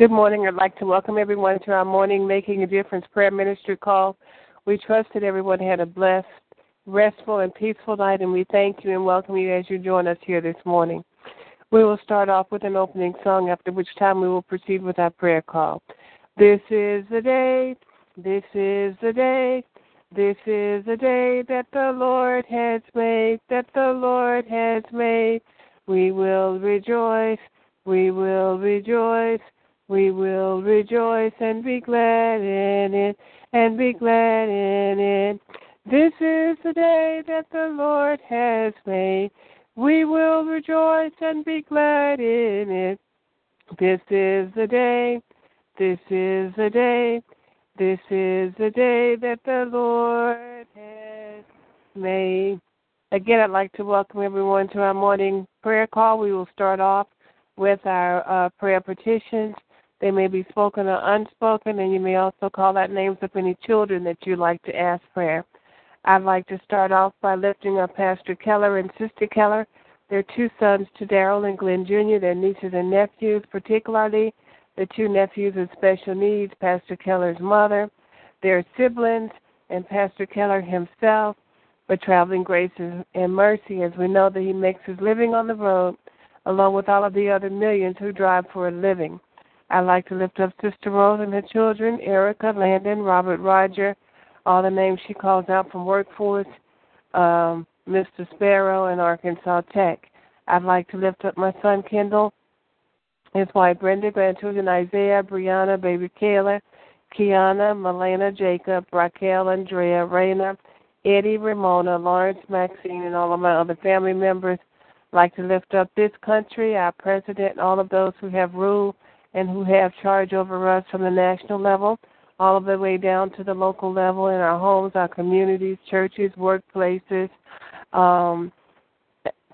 Good morning. I'd like to welcome everyone to our morning Making a Difference prayer ministry call. We trust that everyone had a blessed, restful, and peaceful night, and we thank you and welcome you as you join us here this morning. We will start off with an opening song, after which time we will proceed with our prayer call. This is the day, this is the day, this is the day that the Lord has made, that the Lord has made. We will rejoice, we will rejoice. We will rejoice and be glad in it, and be glad in it. This is the day that the Lord has made. We will rejoice and be glad in it. This is the day, this is the day, this is the day that the Lord has made. Again, I'd like to welcome everyone to our morning prayer call. We will start off with our uh, prayer petitions. They may be spoken or unspoken, and you may also call out names of any children that you'd like to ask prayer. I'd like to start off by lifting up Pastor Keller and Sister Keller, their two sons, to Daryl and Glenn Jr., their nieces and nephews, particularly the two nephews with special needs, Pastor Keller's mother, their siblings, and Pastor Keller himself, for traveling grace and mercy, as we know that he makes his living on the road, along with all of the other millions who drive for a living. I'd like to lift up Sister Rose and her children, Erica, Landon, Robert Roger, all the names she calls out from workforce, um, Mr. Sparrow, and Arkansas Tech. I'd like to lift up my son Kendall, his wife Brenda, grandchildren Isaiah, Brianna, baby Kayla, Kiana, Melena, Jacob, Raquel, Andrea, Raina, Eddie, Ramona, Lawrence, Maxine, and all of my other family members. I'd like to lift up this country, our president, and all of those who have ruled and who have charge over us from the national level all the way down to the local level in our homes, our communities, churches, workplaces, um,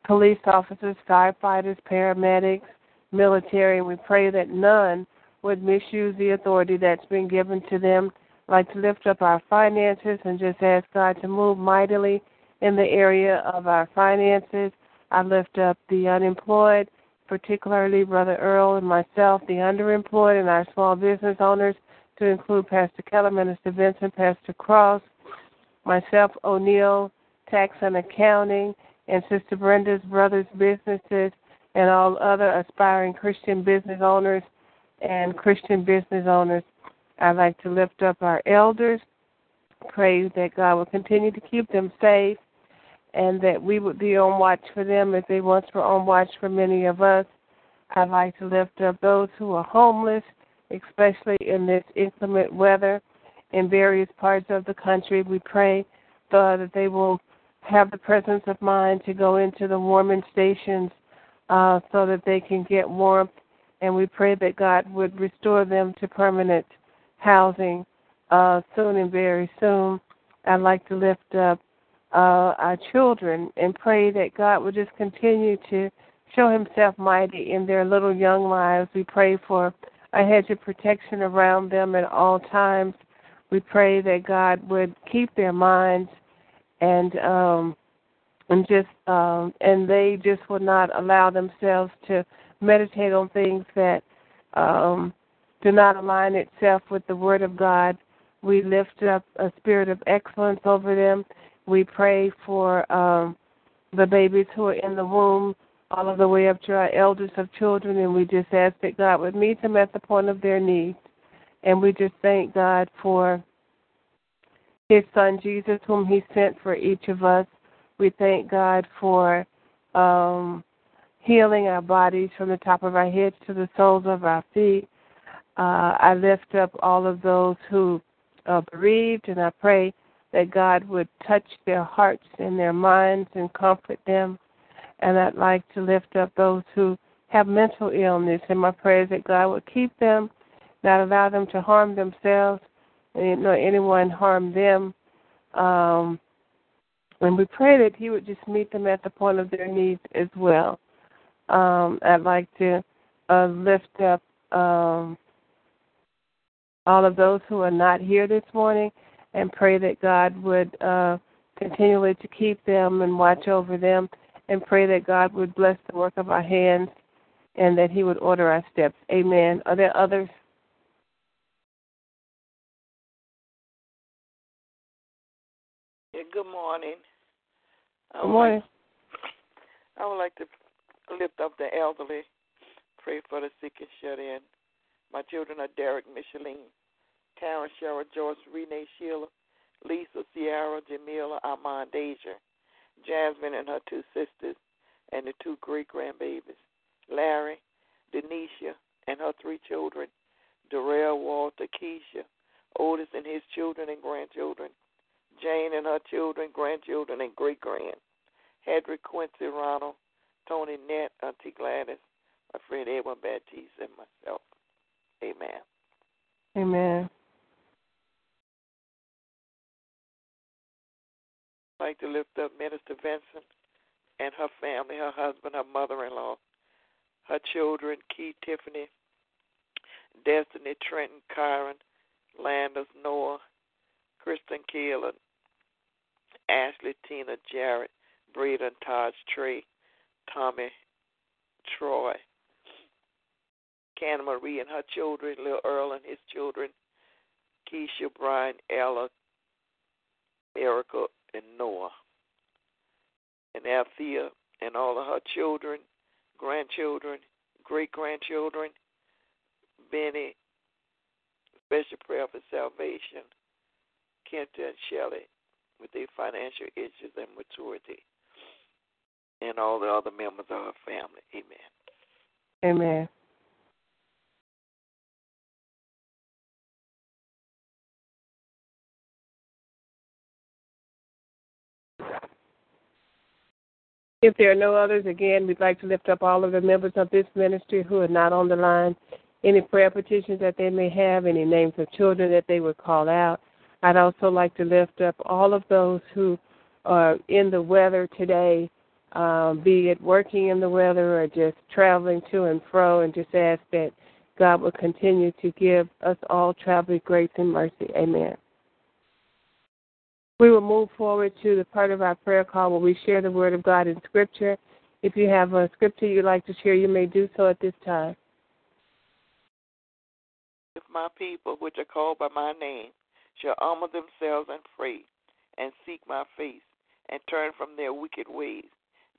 police officers, firefighters, paramedics, military. We pray that none would misuse the authority that's been given to them. I'd like to lift up our finances and just ask God to move mightily in the area of our finances. I lift up the unemployed particularly Brother Earl and myself, the underemployed, and our small business owners, to include Pastor Keller, Minister Vincent, Pastor Cross, myself, O'Neill, Tax and Accounting, and Sister Brenda's brothers' businesses, and all other aspiring Christian business owners and Christian business owners. I'd like to lift up our elders, pray that God will continue to keep them safe and that we would be on watch for them as they once were on watch for many of us. I'd like to lift up those who are homeless, especially in this inclement weather in various parts of the country. We pray that they will have the presence of mind to go into the warming stations uh, so that they can get warmth. And we pray that God would restore them to permanent housing uh, soon and very soon. I'd like to lift up uh, our children and pray that God would just continue to show Himself mighty in their little young lives. We pray for a hedge of protection around them at all times. We pray that God would keep their minds and um, and just um, and they just would not allow themselves to meditate on things that um, do not align itself with the Word of God. We lift up a spirit of excellence over them. We pray for um, the babies who are in the womb, all of the way up to our elders of children, and we just ask that God would meet them at the point of their need. And we just thank God for His Son Jesus, whom He sent for each of us. We thank God for um, healing our bodies from the top of our heads to the soles of our feet. Uh, I lift up all of those who are bereaved, and I pray that God would touch their hearts and their minds and comfort them. And I'd like to lift up those who have mental illness, and my prayers that God would keep them, not allow them to harm themselves, and nor anyone harm them. Um, and we pray that He would just meet them at the point of their needs as well. Um, I'd like to uh, lift up um, all of those who are not here this morning and pray that God would uh, continually to keep them and watch over them and pray that God would bless the work of our hands and that He would order our steps. Amen. Are there others? Yeah, good morning. Good morning. I would like to lift up the elderly, pray for the sick and shut in. My children are Derek, Micheline, Karen, Cheryl, Joyce, Renee, Sheila, Lisa, Sierra, Jamila, Armand, Deja, Jasmine and her two sisters, and the two great grandbabies, Larry, Denisha, and her three children, Darrell, Walter, Keisha, Otis and his children and grandchildren, Jane and her children, grandchildren, and great grand, Hedrick, Quincy, Ronald, Tony, Nett, Auntie Gladys, my friend Edwin Baptiste, and myself. Amen. Amen. Like to lift up Minister Vincent and her family, her husband, her mother in law, her children, Keith, Tiffany, Destiny, Trenton, Kyron, Landers, Noah, Kristen Keelan, Ashley, Tina, Jarrett, Breeden, Taj, Trey, Tommy, Troy, Canna Marie and her children, Lil Earl and his children, Keisha, Brian, Ella, Erica, and Noah, and Althea, and all of her children, grandchildren, great grandchildren, Benny, special prayer for salvation, Kenta and Shelley with their financial issues and maturity, and all the other members of her family. Amen. Amen. If there are no others, again, we'd like to lift up all of the members of this ministry who are not on the line. Any prayer petitions that they may have, any names of children that they would call out. I'd also like to lift up all of those who are in the weather today, um, be it working in the weather or just traveling to and fro, and just ask that God will continue to give us all traveling grace and mercy. Amen. We will move forward to the part of our prayer call where we share the Word of God in Scripture. If you have a scripture you'd like to share, you may do so at this time. If my people, which are called by my name, shall humble themselves and pray, and seek my face, and turn from their wicked ways,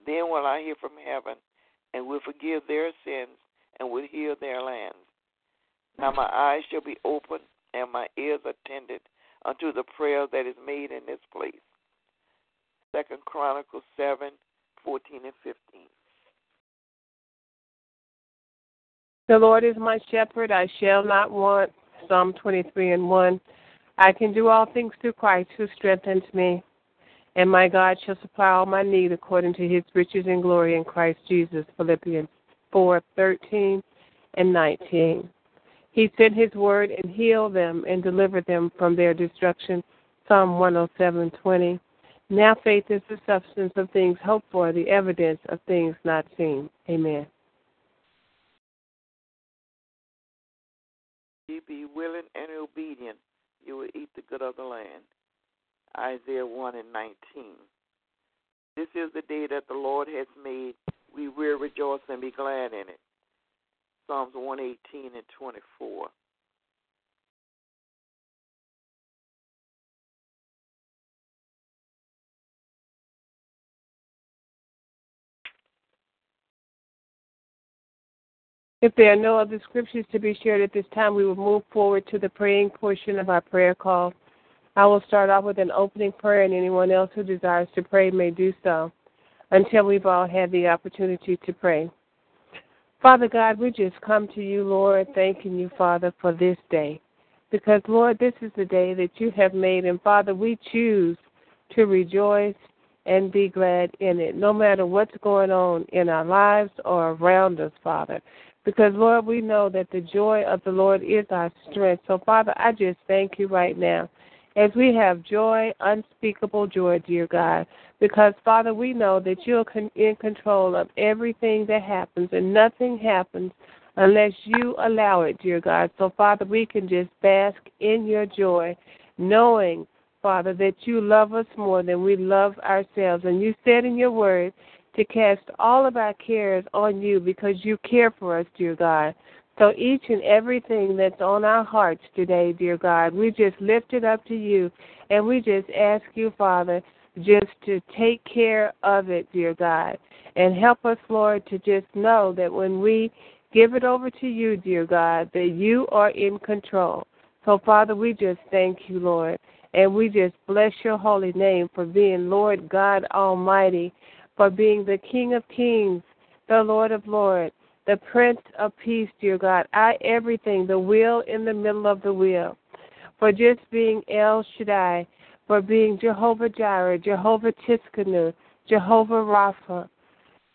then will I hear from heaven, and will forgive their sins, and will heal their lands. Now my eyes shall be open, and my ears attended unto the prayer that is made in this place. Second Chronicles seven, fourteen and fifteen. The Lord is my shepherd, I shall not want. Psalm 23 and 1. I can do all things through Christ who strengthens me. And my God shall supply all my need according to his riches and glory in Christ Jesus. Philippians 4 13 and 19. He sent his word and healed them and delivered them from their destruction. Psalm 107 20. Now faith is the substance of things hoped for, the evidence of things not seen. Amen. Ye be willing and obedient, you will eat the good of the land. Isaiah 1 and 19. This is the day that the Lord has made. We will rejoice and be glad in it. Psalms 118 and 24. If there are no other scriptures to be shared at this time, we will move forward to the praying portion of our prayer call. I will start off with an opening prayer, and anyone else who desires to pray may do so until we've all had the opportunity to pray. Father God, we just come to you, Lord, thanking you, Father, for this day. Because, Lord, this is the day that you have made, and Father, we choose to rejoice and be glad in it, no matter what's going on in our lives or around us, Father. Because, Lord, we know that the joy of the Lord is our strength. So, Father, I just thank you right now as we have joy, unspeakable joy, dear God. Because, Father, we know that you're in control of everything that happens, and nothing happens unless you allow it, dear God. So, Father, we can just bask in your joy, knowing, Father, that you love us more than we love ourselves. And you said in your word to cast all of our cares on you because you care for us, dear God. So each and everything that's on our hearts today, dear God, we just lift it up to you and we just ask you, Father, just to take care of it, dear God. And help us, Lord, to just know that when we give it over to you, dear God, that you are in control. So, Father, we just thank you, Lord. And we just bless your holy name for being Lord God Almighty for being the King of Kings, the Lord of Lords, the Prince of Peace, dear God. I everything, the wheel in the middle of the wheel. For just being El Shaddai, for being Jehovah Jireh, Jehovah Tsidkenu, Jehovah Rapha,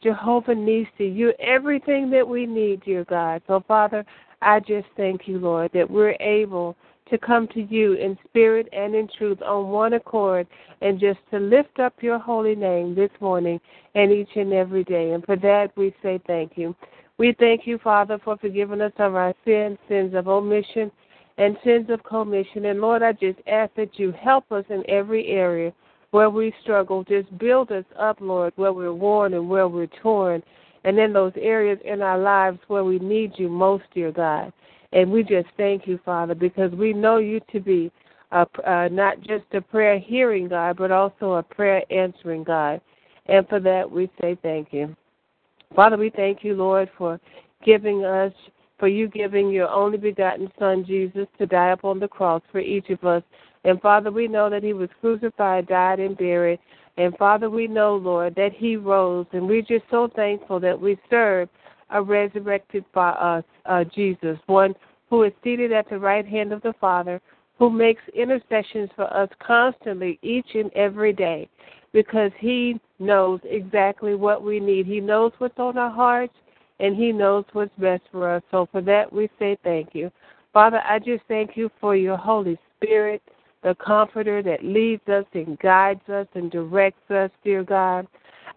Jehovah Nisi. You're everything that we need, dear God. So, Father, I just thank you, Lord, that we're able to come to you in spirit and in truth on one accord and just to lift up your holy name this morning and each and every day. And for that, we say thank you. We thank you, Father, for forgiving us of our sins, sins of omission, and sins of commission. And Lord, I just ask that you help us in every area where we struggle. Just build us up, Lord, where we're worn and where we're torn, and in those areas in our lives where we need you most, dear God. And we just thank you, Father, because we know you to be a, uh, not just a prayer hearing God, but also a prayer answering God. And for that, we say thank you. Father, we thank you, Lord, for giving us, for you giving your only begotten Son, Jesus, to die upon the cross for each of us. And Father, we know that he was crucified, died, and buried. And Father, we know, Lord, that he rose. And we're just so thankful that we serve a resurrected by us, uh, Jesus, one who is seated at the right hand of the Father, who makes intercessions for us constantly, each and every day, because he knows exactly what we need. He knows what's on our hearts, and he knows what's best for us. So for that, we say thank you. Father, I just thank you for your Holy Spirit, the comforter that leads us and guides us and directs us, dear God.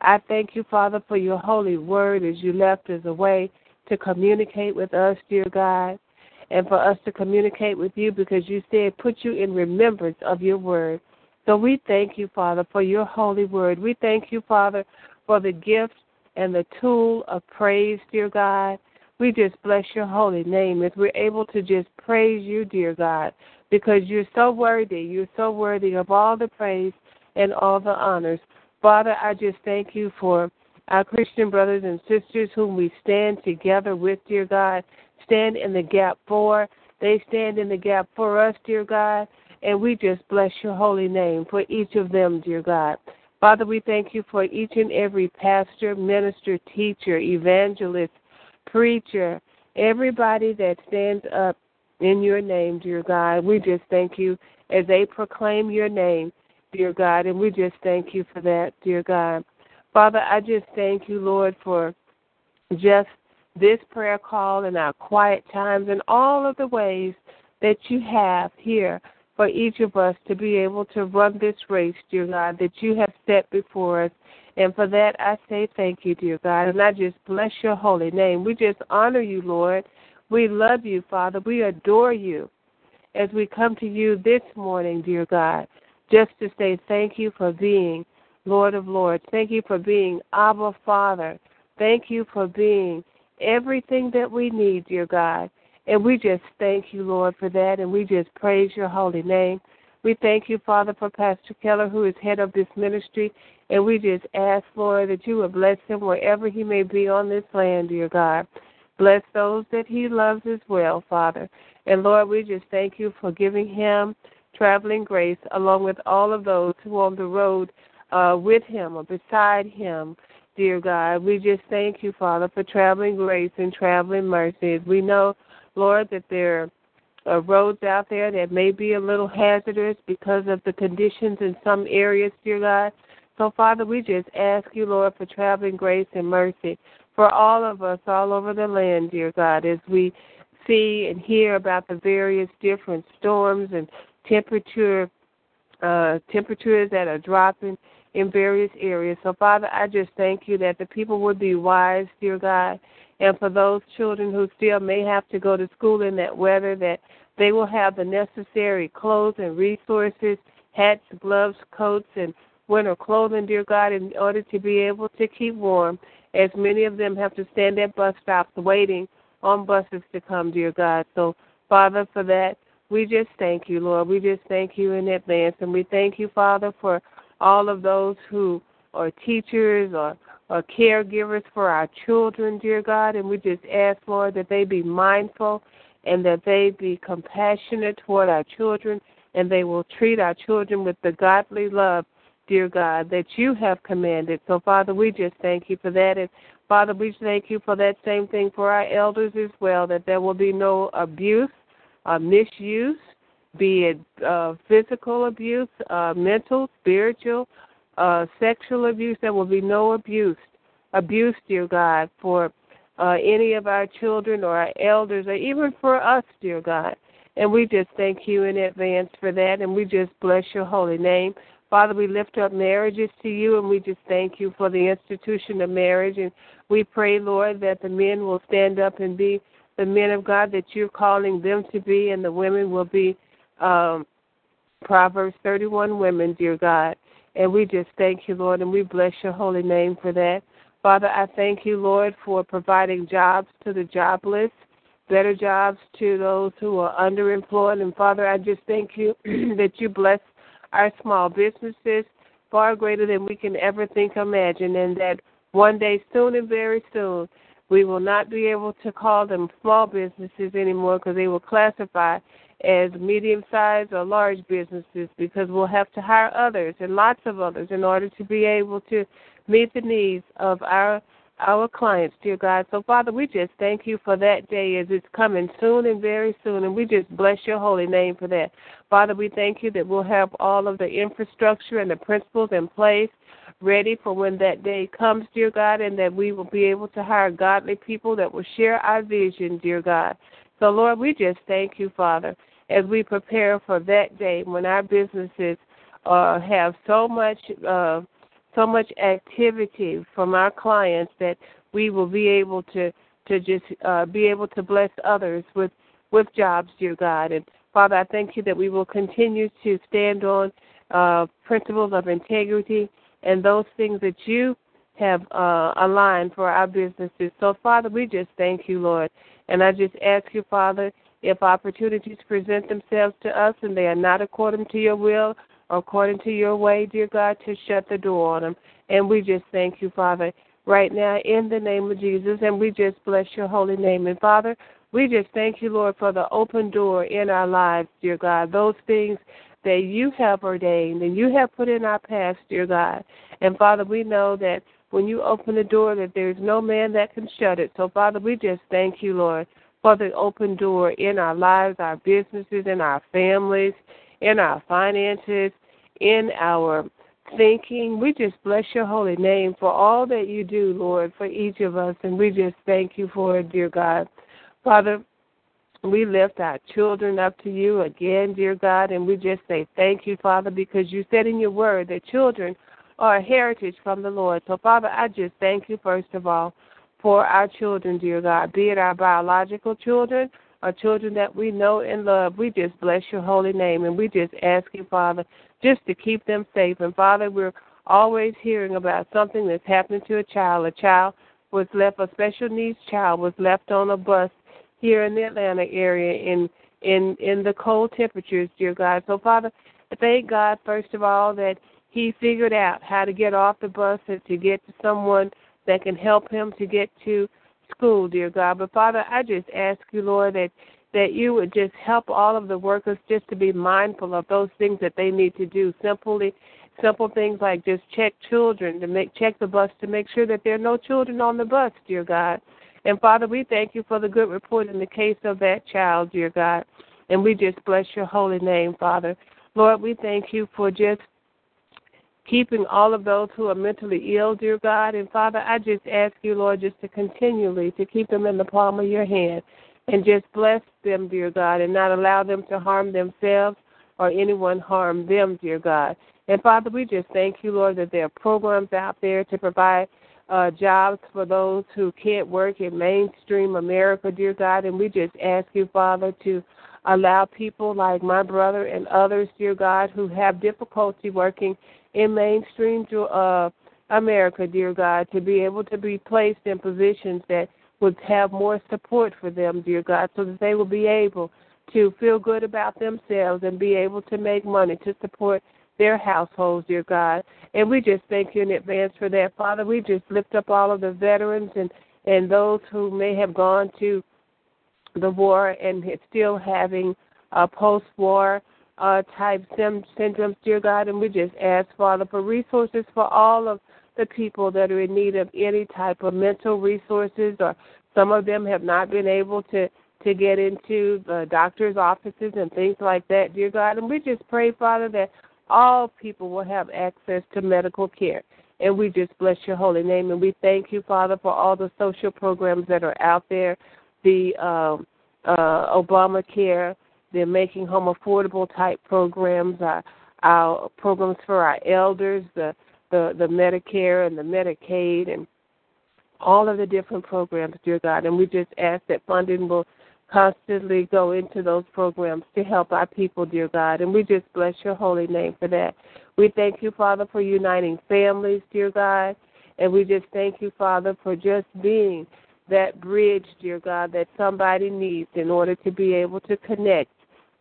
I thank you, Father, for your holy word as you left us a way to communicate with us, dear God, and for us to communicate with you because you said, put you in remembrance of your word. So we thank you, Father, for your holy word. We thank you, Father, for the gift and the tool of praise, dear God. We just bless your holy name as we're able to just praise you, dear God, because you're so worthy. You're so worthy of all the praise and all the honors. Father, I just thank you for our Christian brothers and sisters whom we stand together with, dear God, stand in the gap for. They stand in the gap for us, dear God, and we just bless your holy name for each of them, dear God. Father, we thank you for each and every pastor, minister, teacher, evangelist, preacher, everybody that stands up in your name, dear God. We just thank you as they proclaim your name, dear God, and we just thank you for that, dear God. Father, I just thank you, Lord, for just this prayer call and our quiet times and all of the ways that you have here for each of us to be able to run this race, dear God, that you have set before us. And for that, I say thank you, dear God. And I just bless your holy name. We just honor you, Lord. We love you, Father. We adore you as we come to you this morning, dear God, just to say thank you for being Lord of Lords. Thank you for being Abba Father. Thank you for being everything that we need, dear God. And we just thank you, Lord, for that, and we just praise your holy name. We thank you, Father, for Pastor Keller, who is head of this ministry, and we just ask, Lord, that you will bless him wherever he may be on this land, dear God. Bless those that he loves as well, Father. And Lord, we just thank you for giving him traveling grace along with all of those who are on the road uh, with him or beside him, dear God. We just thank you, Father, for traveling grace and traveling mercies. We know Lord, that there are roads out there that may be a little hazardous because of the conditions in some areas, dear God. So, Father, we just ask you, Lord, for traveling grace and mercy for all of us all over the land, dear God, as we see and hear about the various different storms and temperature uh, temperatures that are dropping in various areas. So, Father, I just thank you that the people would be wise, dear God, and for those children who still may have to go to school in that weather, that they will have the necessary clothes and resources, hats, gloves, coats, and winter clothing, dear God, in order to be able to keep warm, as many of them have to stand at bus stops waiting on buses to come, dear God. So, Father, for that, we just thank you, Lord. We just thank you in advance. And we thank you, Father, for all of those who are teachers or uh, caregivers for our children, dear God, and we just ask, Lord, that they be mindful and that they be compassionate toward our children and they will treat our children with the godly love, dear God, that you have commanded. So, Father, we just thank you for that. And, Father, we thank you for that same thing for our elders as well, that there will be no abuse, uh, misuse, be it uh, physical abuse, uh, mental, spiritual, uh, sexual abuse. There will be no abuse, abuse, dear God, for uh, any of our children or our elders, or even for us, dear God. And we just thank you in advance for that, and we just bless your holy name. Father, we lift up marriages to you, and we just thank you for the institution of marriage. And we pray, Lord, that the men will stand up and be the men of God that you're calling them to be, and the women will be um, Proverbs 31 women, dear God. And we just thank you, Lord, and we bless your holy name for that. Father, I thank you, Lord, for providing jobs to the jobless, better jobs to those who are underemployed. And Father, I just thank you that you bless our small businesses far greater than we can ever think or imagine, and that one day, soon and very soon, we will not be able to call them small businesses anymore because they will classify as medium sized or large businesses because we'll have to hire others and lots of others in order to be able to meet the needs of our our clients, dear God. So Father, we just thank you for that day as it's coming soon and very soon and we just bless your holy name for that. Father, we thank you that we'll have all of the infrastructure and the principles in place ready for when that day comes, dear God, and that we will be able to hire godly people that will share our vision, dear God. So Lord, we just thank you, Father as we prepare for that day when our businesses uh, have so much uh, so much activity from our clients that we will be able to to just uh, be able to bless others with with jobs, dear God. And Father, I thank you that we will continue to stand on uh, principles of integrity and those things that you have uh, aligned for our businesses. So, Father, we just thank you, Lord. And I just ask you, Father, if opportunities present themselves to us and they are not according to your will or according to your way, dear God, to shut the door on them. And we just thank you, Father, right now in the name of Jesus. And we just bless your holy name. And Father, we just thank you, Lord, for the open door in our lives, dear God. Those things that you have ordained and you have put in our paths, dear God. And Father, we know that when you open the door that there's no man that can shut it. So Father, we just thank you, Lord, for the open door in our lives, our businesses, in our families, in our finances, in our thinking. We just bless your holy name for all that you do, Lord, for each of us, and we just thank you for it, dear God. Father, we lift our children up to you again, dear God, and we just say thank you, Father, because you said in your word that children are a heritage from the Lord. So, Father, I just thank you, first of all, for our children, dear God, be it our biological children or children that we know and love. We just bless your holy name, and we just ask you, Father, just to keep them safe. And, Father, we're always hearing about something that's happening to a child. A child was left, a special needs child was left on a bus here in the Atlanta area in in in the cold temperatures, dear God. So Father, thank God first of all that he figured out how to get off the bus and to get to someone that can help him to get to school, dear God. But Father, I just ask you, Lord, that that you would just help all of the workers just to be mindful of those things that they need to do. Simply simple things like just check children to make check the bus to make sure that there are no children on the bus, dear God. And Father, we thank you for the good report in the case of that child, dear God. And we just bless your holy name, Father. Lord, we thank you for just keeping all of those who are mentally ill, dear God. And Father, I just ask you, Lord, just to continually to keep them in the palm of your hand and just bless them, dear God, and not allow them to harm themselves or anyone harm them, dear God. And Father, we just thank you, Lord, that there are programs out there to provide uh, jobs for those who can't work in mainstream America, dear God. And we just ask you, Father, to allow people like my brother and others, dear God, who have difficulty working in mainstream uh, America, dear God, to be able to be placed in positions that would have more support for them, dear God, so that they will be able to feel good about themselves and be able to make money to support their households, dear God. And we just thank you in advance for that, Father. We just lift up all of the veterans and and those who may have gone to the war and still having uh, post-war uh, type sim- syndromes, dear God. And we just ask, Father, for resources for all of the people that are in need of any type of mental resources, or some of them have not been able to to get into the doctor's offices and things like that, dear God. And we just pray, Father, that all people will have access to medical care. And we just bless your holy name. And we thank you, Father, for all the social programs that are out there, the uh, uh, Obamacare, the Making Home Affordable type programs, our, our programs for our elders, the, the, the Medicare and the Medicaid, and all of the different programs, dear God. And we just ask that funding will constantly go into those programs to help our people, dear God. And we just bless your holy name for that. We thank you, Father, for uniting families, dear God. And we just thank you, Father, for just being that bridge, dear God, that somebody needs in order to be able to connect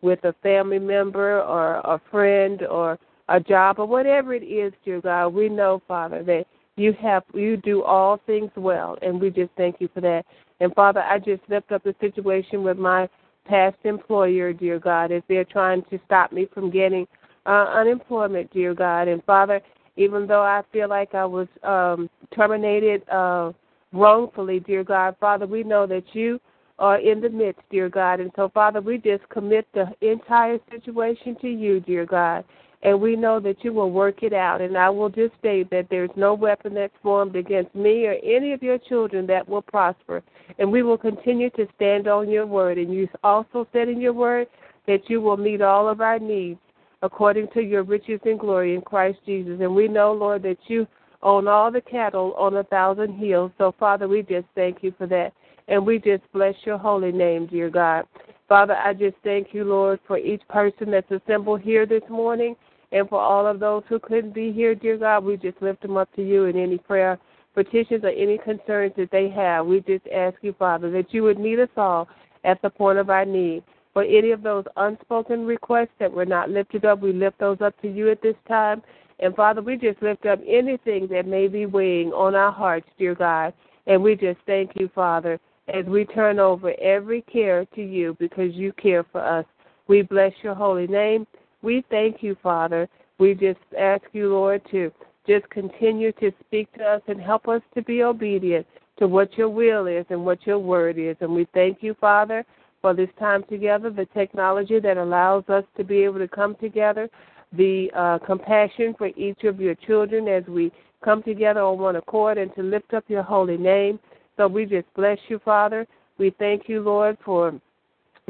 with a family member or a friend or a job or whatever it is, dear God. We know, Father, that you have you do all things well, and we just thank you for that. And Father, I just lift up the situation with my past employer, dear God, as they're trying to stop me from getting uh, unemployment, dear God. And Father, even though I feel like I was um, terminated uh, wrongfully, dear God, Father, we know that you are in the midst, dear God. And so, Father, we just commit the entire situation to you, dear God and we know that you will work it out. And I will just state that there's no weapon that's formed against me or any of your children that will prosper. And we will continue to stand on your word. And you also said in your word that you will meet all of our needs according to your riches and glory in Christ Jesus. And we know, Lord, that you own all the cattle on a thousand hills. So, Father, we just thank you for that. And we just bless your holy name, dear God. Father, I just thank you, Lord, for each person that's assembled here this morning. And for all of those who couldn't be here, dear God, we just lift them up to you in any prayer petitions or any concerns that they have. We just ask you, Father, that you would meet us all at the point of our need. For any of those unspoken requests that were not lifted up, we lift those up to you at this time. And Father, we just lift up anything that may be weighing on our hearts, dear God. And we just thank you, Father, as we turn over every care to you because you care for us. We bless your holy name. We thank you, Father. We just ask you, Lord, to just continue to speak to us and help us to be obedient to what your will is and what your word is. And we thank you, Father, for this time together, the technology that allows us to be able to come together, the uh, compassion for each of your children as we come together on one accord and to lift up your holy name. So we just bless you, Father. We thank you, Lord, for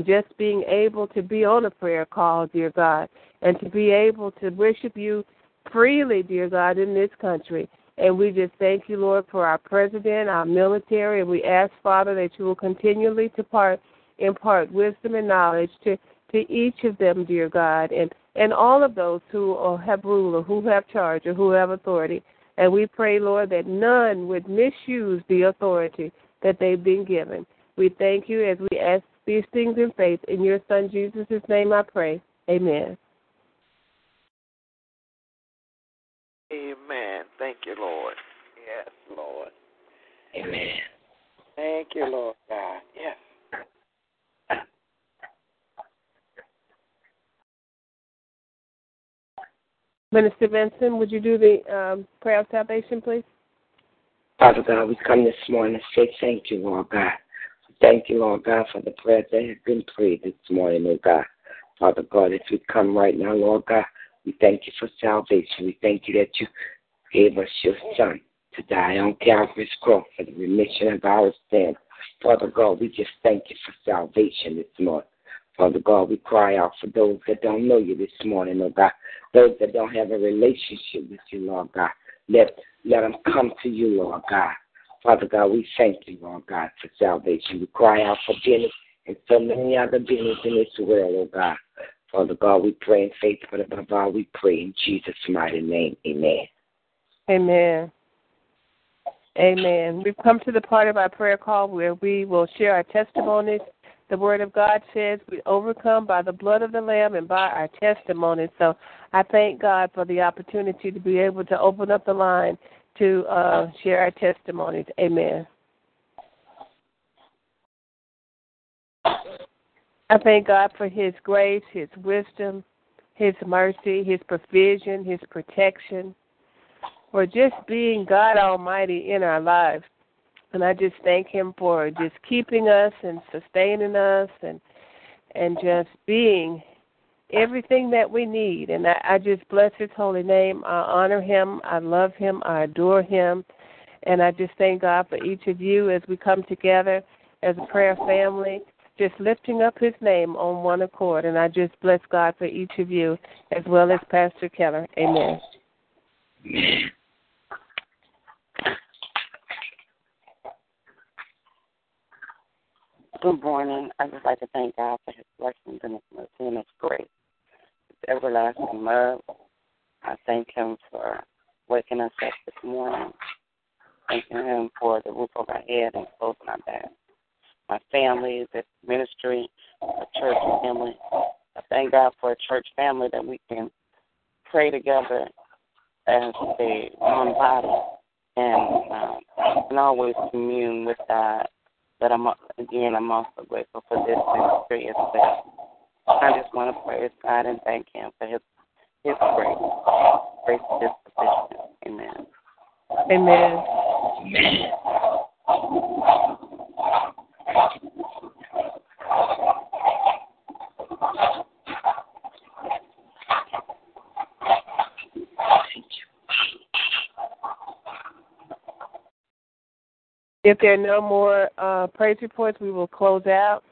just being able to be on a prayer call, dear God, and to be able to worship you freely, dear God, in this country. And we just thank you, Lord, for our president, our military, and we ask, Father, that you will continually depart, impart wisdom and knowledge to, to each of them, dear God, and, and all of those who have rule or who have charge or who have authority. And we pray, Lord, that none would misuse the authority that they've been given. We thank you as we ask these things in faith. In your Son, Jesus' name, I pray. Amen. Amen. Thank you, Lord. Yes, Lord. Amen. Thank you, Lord God. Yes. Minister Benson, would you do the um, prayer of salvation, please? Father God, we come this morning to say thank you, Lord God. Thank you, Lord God, for the prayers that have been prayed this morning, Lord God. Father God, as we come right now, Lord God, we thank you for salvation. We thank you that you gave us your Son to die on Calvary's cross for the remission of our sins. Father God, we just thank you for salvation this morning. Father God, we cry out for those that don't know you this morning, Lord God. Those that don't have a relationship with you, Lord God. Let, let them come to you, Lord God. Father God, we thank you, Lord God, for salvation. We cry out for Dennis and so many other Dennis in this world, Lord God. Father God, we pray in faith, but above all, we pray in Jesus' mighty name. Amen. Amen. Amen. We've come to the part of our prayer call where we will share our testimonies. The Word of God says we overcome by the blood of the Lamb and by our testimonies. So I thank God for the opportunity to be able to open up the line to uh, share our testimonies. Amen. I thank God for His grace, His wisdom, His mercy, His provision, His protection, for just being God Almighty in our lives. And I just thank Him for just keeping us and sustaining us and and just being everything that we need. And I, I just bless His holy name. I honor Him. I love Him. I adore Him. And I just thank God for each of you as we come together as a prayer family just lifting up his name on one accord. And I just bless God for each of you as well as Pastor Keller. Amen. Good morning. I just like to thank God for his blessings and his mercy and his grace. His everlasting love. I thank him for waking us up this morning. Thanking him for the roof over our head and clothes on our back my family, the ministry, a church family. I thank God for a church family that we can pray together as a one body and um, and always commune with God. But I'm again, I'm also grateful for this ministry as well. I just want to praise God and thank Him for His His grace, grace is sufficient. Amen. Amen. If there are no more uh, praise reports, we will close out.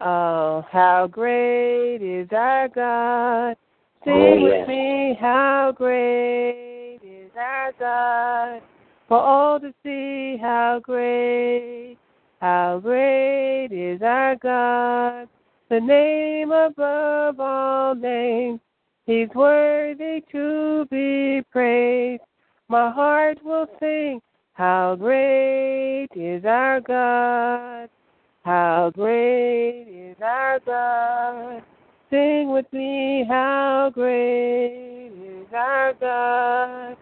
Uh, how great is our God? Sing Oh, with me, how great is our God? For all to see, how great, how great is our God? The name above all names, He's worthy to be praised. My heart will sing, How great is our God. How great is our God. Sing with me, how great is our God.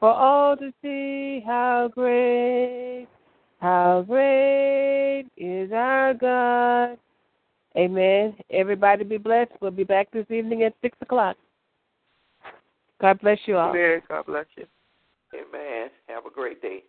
For all to see how great, how great is our God. Amen. Everybody be blessed. We'll be back this evening at 6 o'clock. God bless you all. Amen. God bless you. Amen. Have a great day.